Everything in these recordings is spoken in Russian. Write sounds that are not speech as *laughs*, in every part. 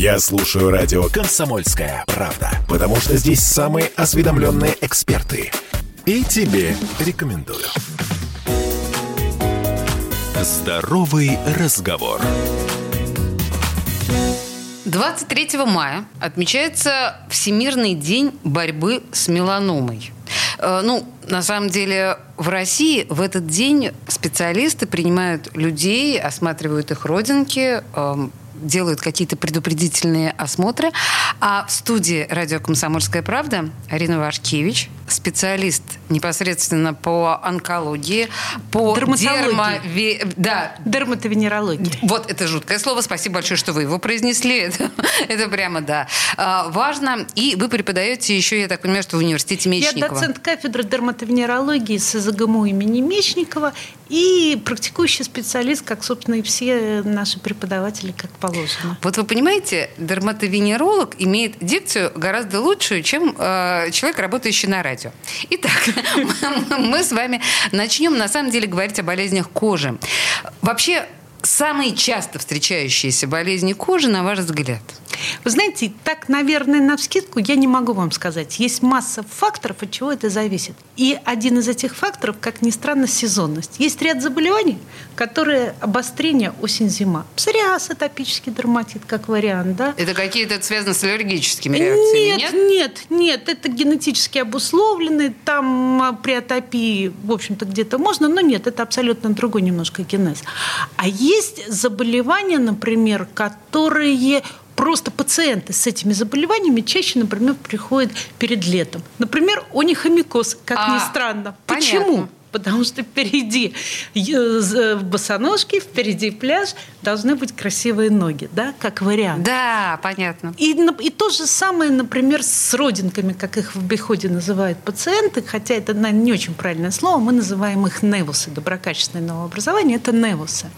Я слушаю радио «Комсомольская правда», потому что здесь самые осведомленные эксперты. И тебе рекомендую. Здоровый разговор. 23 мая отмечается Всемирный день борьбы с меланомой. Э, ну, на самом деле, в России в этот день специалисты принимают людей, осматривают их родинки, эм, делают какие-то предупредительные осмотры. А в студии радио «Комсомольская правда» Арина Вашкевич, специалист непосредственно по онкологии, по. Дерма... Да. Дерматовенерологии. Вот это жуткое слово. Спасибо большое, что вы его произнесли. *laughs* Это, это прямо, да, а, важно. И вы преподаете еще, я так понимаю, что в университете Мечникова. Я доцент кафедры дерматовенерологии с СЗГМУ имени Мечникова и практикующий специалист, как, собственно, и все наши преподаватели, как положено. Вот вы понимаете, дерматовенеролог имеет дикцию гораздо лучшую, чем э, человек, работающий на радио. Итак, *laughs* мы с вами начнем, на самом деле, говорить о болезнях кожи. Вообще, самые часто встречающиеся болезни кожи, на ваш взгляд? Вы знаете, так, наверное, на вскидку я не могу вам сказать. Есть масса факторов, от чего это зависит. И один из этих факторов, как ни странно, сезонность. Есть ряд заболеваний, которые обострение осень-зима. Псориаз, атопический дерматит, как вариант, да? Это какие-то связаны с аллергическими реакциями, нет? Нет, нет, нет. Это генетически обусловлены. Там а, при атопии, в общем-то, где-то можно, но нет, это абсолютно другой немножко генез. А есть заболевания, например, которые просто пациенты с этими заболеваниями чаще, например, приходят перед летом. Например, онихомикоз, как а, ни странно. Понятно. Почему? Потому что впереди э, босоножки, впереди пляж, должны быть красивые ноги, да, как вариант. Да, понятно. И, и то же самое, например, с родинками, как их в обиходе называют пациенты, хотя это наверное, не очень правильное слово, мы называем их невусы, доброкачественное новообразование, это невусы.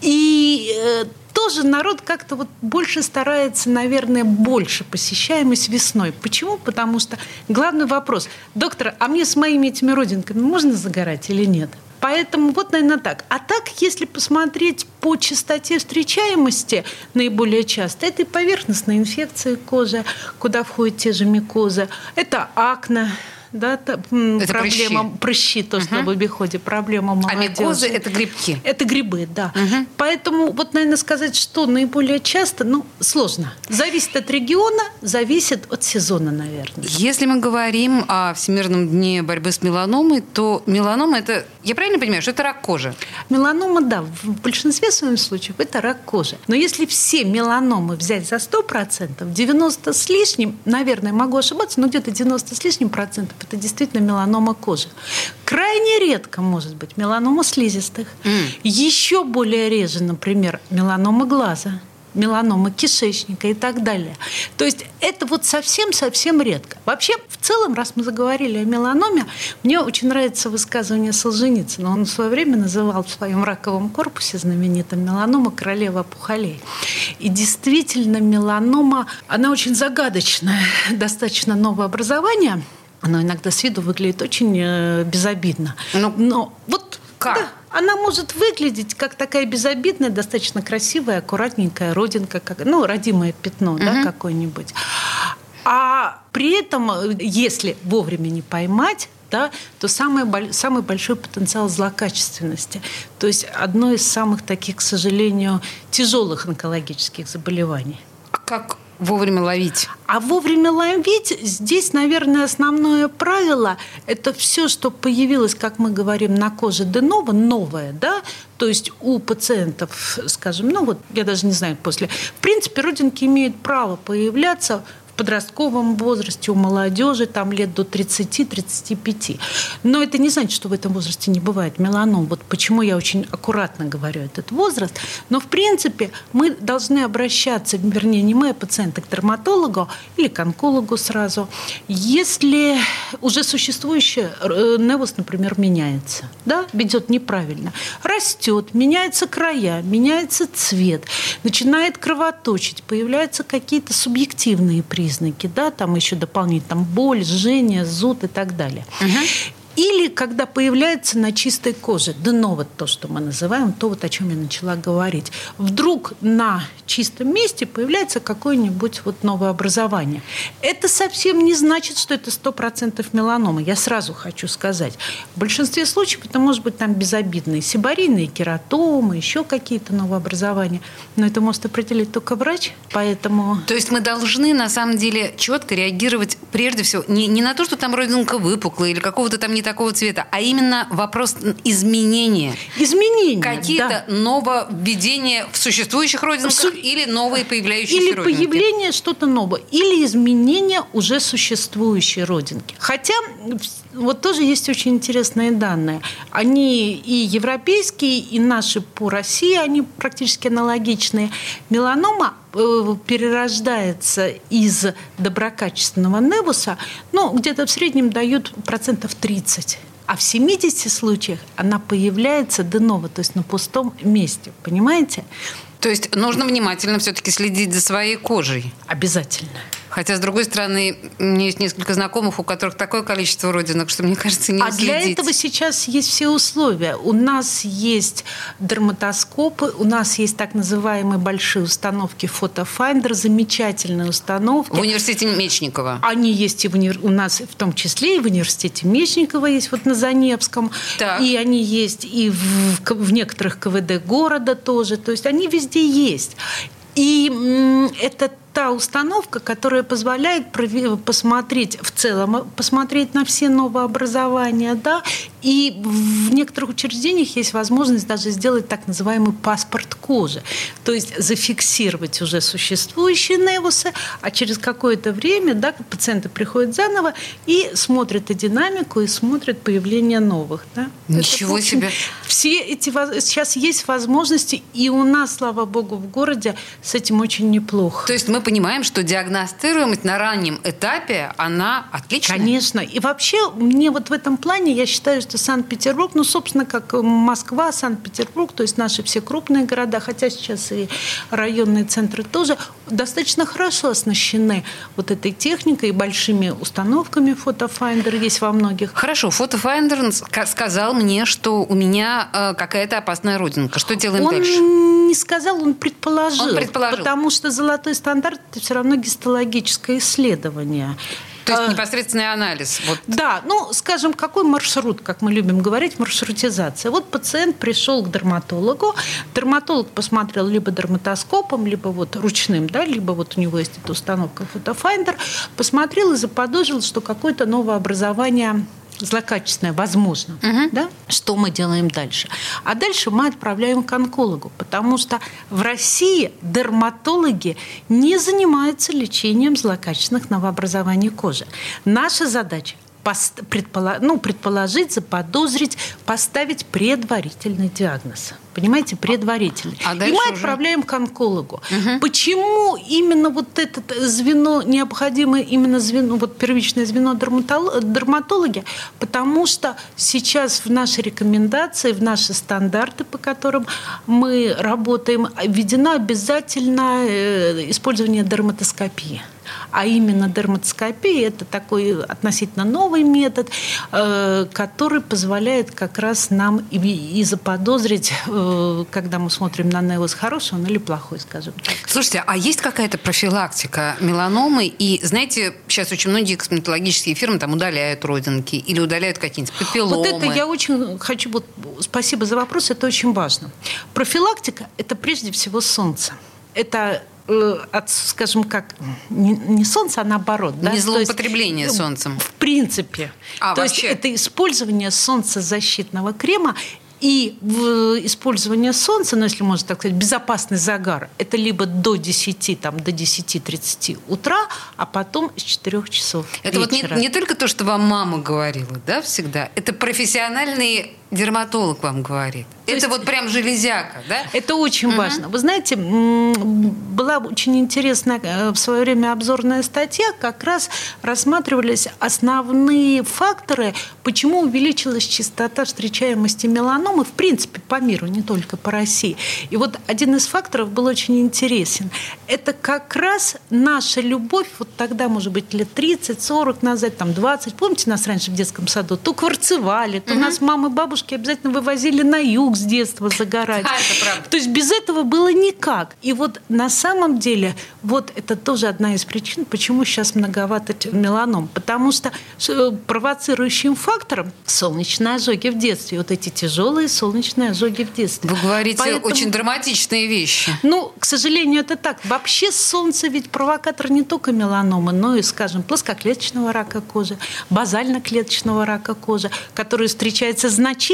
И э, тоже народ как-то вот больше старается, наверное, больше посещаемость весной. Почему? Потому что главный вопрос. Доктор, а мне с моими этими родинками можно загорать или нет? Поэтому вот, наверное, так. А так, если посмотреть по частоте встречаемости наиболее часто, это и поверхностные инфекции кожи, куда входят те же микозы, это акне, да, это проблема прыщи, прыщи то, что угу. в обиходе, проблема молодежи. А микозы – это грибки? Это грибы, да. Угу. Поэтому вот, наверное, сказать, что наиболее часто, ну, сложно. Зависит от региона, зависит от сезона, наверное. Если мы говорим о Всемирном дне борьбы с меланомой, то меланома – это, я правильно понимаю, что это рак кожи? Меланома, да, в большинстве своих случаев это рак кожи. Но если все меланомы взять за 100%, 90 с лишним, наверное, могу ошибаться, но где-то 90 с лишним процентов это действительно меланома кожи. Крайне редко может быть меланома слизистых. Mm. Еще более реже, например, меланома глаза меланома кишечника и так далее. То есть это вот совсем-совсем редко. Вообще, в целом, раз мы заговорили о меланоме, мне очень нравится высказывание Солженицына. Он в свое время называл в своем раковом корпусе знаменитым меланома королева опухолей. И действительно, меланома, она очень загадочная, *laughs* достаточно новое образование – оно иногда с виду выглядит очень э, безобидно. Но, ну, Но вот как? Да, она может выглядеть как такая безобидная, достаточно красивая, аккуратненькая родинка, как, ну, родимое пятно угу. да, какое-нибудь. А при этом, если вовремя не поймать, да, то самый, самый большой потенциал злокачественности. То есть одно из самых таких, к сожалению, тяжелых онкологических заболеваний. А как Вовремя ловить. А вовремя ловить, здесь, наверное, основное правило – это все, что появилось, как мы говорим, на коже денова, новое, да, то есть у пациентов, скажем, ну вот я даже не знаю, после. В принципе, родинки имеют право появляться подростковом возрасте, у молодежи, там лет до 30-35. Но это не значит, что в этом возрасте не бывает меланом. Вот почему я очень аккуратно говорю этот возраст. Но, в принципе, мы должны обращаться, вернее, не мы, а пациенты, к дерматологу или к онкологу сразу, если уже существующий э, невус, например, меняется, да, ведет неправильно, растет, меняются края, меняется цвет, начинает кровоточить, появляются какие-то субъективные признаки, признаки, да, там еще дополнительно боль, жжение, зуд и так далее. Угу. Или когда появляется на чистой коже, деново, то, что мы называем, то, вот о чем я начала говорить. Вдруг на чистом месте появляется какое-нибудь вот новое образование. Это совсем не значит, что это 100% меланома. Я сразу хочу сказать. В большинстве случаев это может быть там безобидные сибарийные кератомы, еще какие-то новообразования. Но это может определить только врач, поэтому... То есть мы должны на самом деле четко реагировать прежде всего не, не на то, что там родинка выпуклая или какого-то там не такого цвета, а именно вопрос изменения. Изменения, Какие-то да. нововведения в существующих родинках Су... или новые появляющиеся Или родинки. появление что-то новое, или изменение уже существующей родинки. Хотя вот тоже есть очень интересные данные. Они и европейские, и наши по России, они практически аналогичные. Меланома э, перерождается из доброкачественного невуса, ну, где-то в среднем дают процентов 30. А в 70 случаях она появляется деново, то есть на пустом месте. Понимаете? То есть нужно внимательно все-таки следить за своей кожей. Обязательно. Хотя, с другой стороны, у меня есть несколько знакомых, у которых такое количество родинок, что, мне кажется, не А уследить. для этого сейчас есть все условия. У нас есть дерматоскопы, у нас есть так называемые большие установки FotoFinder, замечательные установки. В университете Мечникова. Они есть и в универ... у нас, в том числе и в университете Мечникова есть, вот на Заневском. Так. И они есть и в, в некоторых КВД города тоже. То есть они везде есть. И это та установка, которая позволяет посмотреть в целом, посмотреть на все новообразования, да, и в некоторых учреждениях есть возможность даже сделать так называемый паспорт кожи, то есть зафиксировать уже существующие невусы, а через какое-то время да, пациенты приходят заново и смотрят и динамику, и смотрят появление новых. Да. Ничего Это, себе! Все эти сейчас есть возможности, и у нас, слава богу, в городе с этим очень неплохо. То есть мы понимаем, что диагностируемость на раннем этапе, она отличная. Конечно. И вообще, мне вот в этом плане, я считаю, что Санкт-Петербург, ну, собственно, как Москва, Санкт-Петербург, то есть наши все крупные города, хотя сейчас и районные центры тоже достаточно хорошо оснащены вот этой техникой и большими установками FotoFinder есть во многих. Хорошо, FotoFinder сказал мне, что у меня э, какая-то опасная родинка. Что делаем он дальше? Он не сказал, он предположил. Он предположил. Потому что золотой стандарт – это все равно гистологическое исследование. То есть непосредственный анализ. Вот. Да, ну, скажем, какой маршрут, как мы любим говорить, маршрутизация. Вот пациент пришел к дерматологу, дерматолог посмотрел либо дерматоскопом, либо вот ручным, да, либо вот у него есть эта установка FotoFinder, посмотрел и заподозрил, что какое-то новое образование злокачественное, возможно. Угу. Да? Что мы делаем дальше? А дальше мы отправляем к онкологу, потому что в России дерматологи не занимаются лечением злокачественных новообразований кожи. Наша задача предположить, ну, предположить, заподозрить, поставить предварительный диагноз. Понимаете, предварительный. А и мы уже... отправляем к онкологу. Угу. Почему именно вот это звено, необходимое именно звено, вот первичное звено дерматологи? Потому что сейчас в наши рекомендации, в наши стандарты, по которым мы работаем, введено обязательно э, использование дерматоскопии а именно дерматоскопия – это такой относительно новый метод, э, который позволяет как раз нам и заподозрить, э, когда мы смотрим на невус, хороший он или плохой, скажем так. Слушайте, а есть какая-то профилактика меланомы? И, знаете, сейчас очень многие косметологические фирмы там удаляют родинки или удаляют какие-нибудь папилломы. Вот это я очень хочу... Вот, спасибо за вопрос, это очень важно. Профилактика – это прежде всего солнце. Это от, скажем как, не, не солнце, а наоборот. Да? Не злоупотребление есть, солнцем. В принципе. А, То вообще? есть это использование солнцезащитного крема и использование солнца, ну, если можно так сказать, безопасный загар, это либо до 10, там, до 10-30 утра, а потом с 4 часов Это вечера. вот не, не только то, что вам мама говорила, да, всегда, это профессиональный дерматолог вам говорит. То это есть, вот прям железяка, да? Это очень угу. важно. Вы знаете, была очень интересная э, в свое время обзорная статья, как раз рассматривались основные факторы, почему увеличилась частота встречаемости меланомы, в принципе, по миру, не только по России. И вот один из факторов был очень интересен. Это как раз наша любовь, вот тогда, может быть, лет 30-40 назад, там 20, помните, нас раньше в детском саду то кварцевали, то угу. нас мамы, бабушки обязательно вывозили на юг с детства загорать. Да, это правда. То есть без этого было никак. И вот на самом деле, вот это тоже одна из причин, почему сейчас многовато меланом. Потому что э, провоцирующим фактором солнечные ожоги в детстве. Вот эти тяжелые солнечные ожоги в детстве. Вы говорите Поэтому, очень драматичные вещи. Ну, к сожалению, это так. Вообще солнце ведь провокатор не только меланомы, но и, скажем, плоскоклеточного рака кожи, базально-клеточного рака кожи, который встречается значительно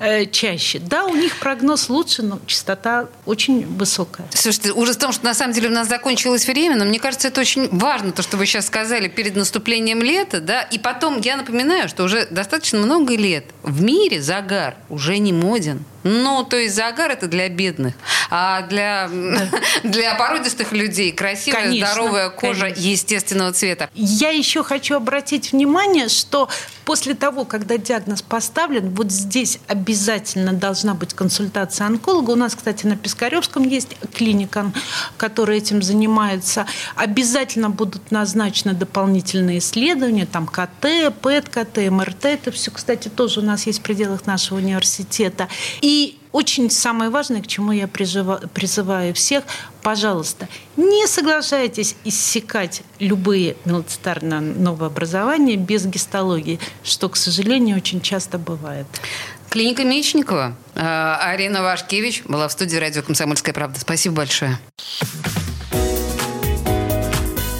э, чаще. Да, у них прогноз лучше, но частота очень высокая. Слушайте, ужас в том, что на самом деле у нас закончилось время, но мне кажется, это очень важно, то, что вы сейчас сказали перед наступлением лета, да, и потом я напоминаю, что уже достаточно много лет в мире загар уже не моден. Ну, то есть загар это для бедных, а для, *laughs* для породистых людей красивая, конечно, здоровая кожа конечно. естественного цвета. Я еще хочу обратить внимание, что после того, когда диагноз поставлен, вот здесь обязательно должна быть консультация онколога. У нас, кстати, на Пискаревском есть клиника, которая этим занимается. Обязательно будут назначены дополнительные исследования, там КТ, ПЭТ-КТ, МРТ. Это все, кстати, тоже у нас есть в пределах нашего университета. И очень самое важное, к чему я призываю всех, пожалуйста, не соглашайтесь иссекать любые мелоцитарные новообразования без гистологии, что, к сожалению, очень часто бывает. Клиника Мечникова. А, Арина Вашкевич была в студии радио «Комсомольская правда». Спасибо большое.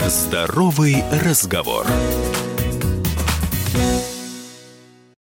Здоровый разговор.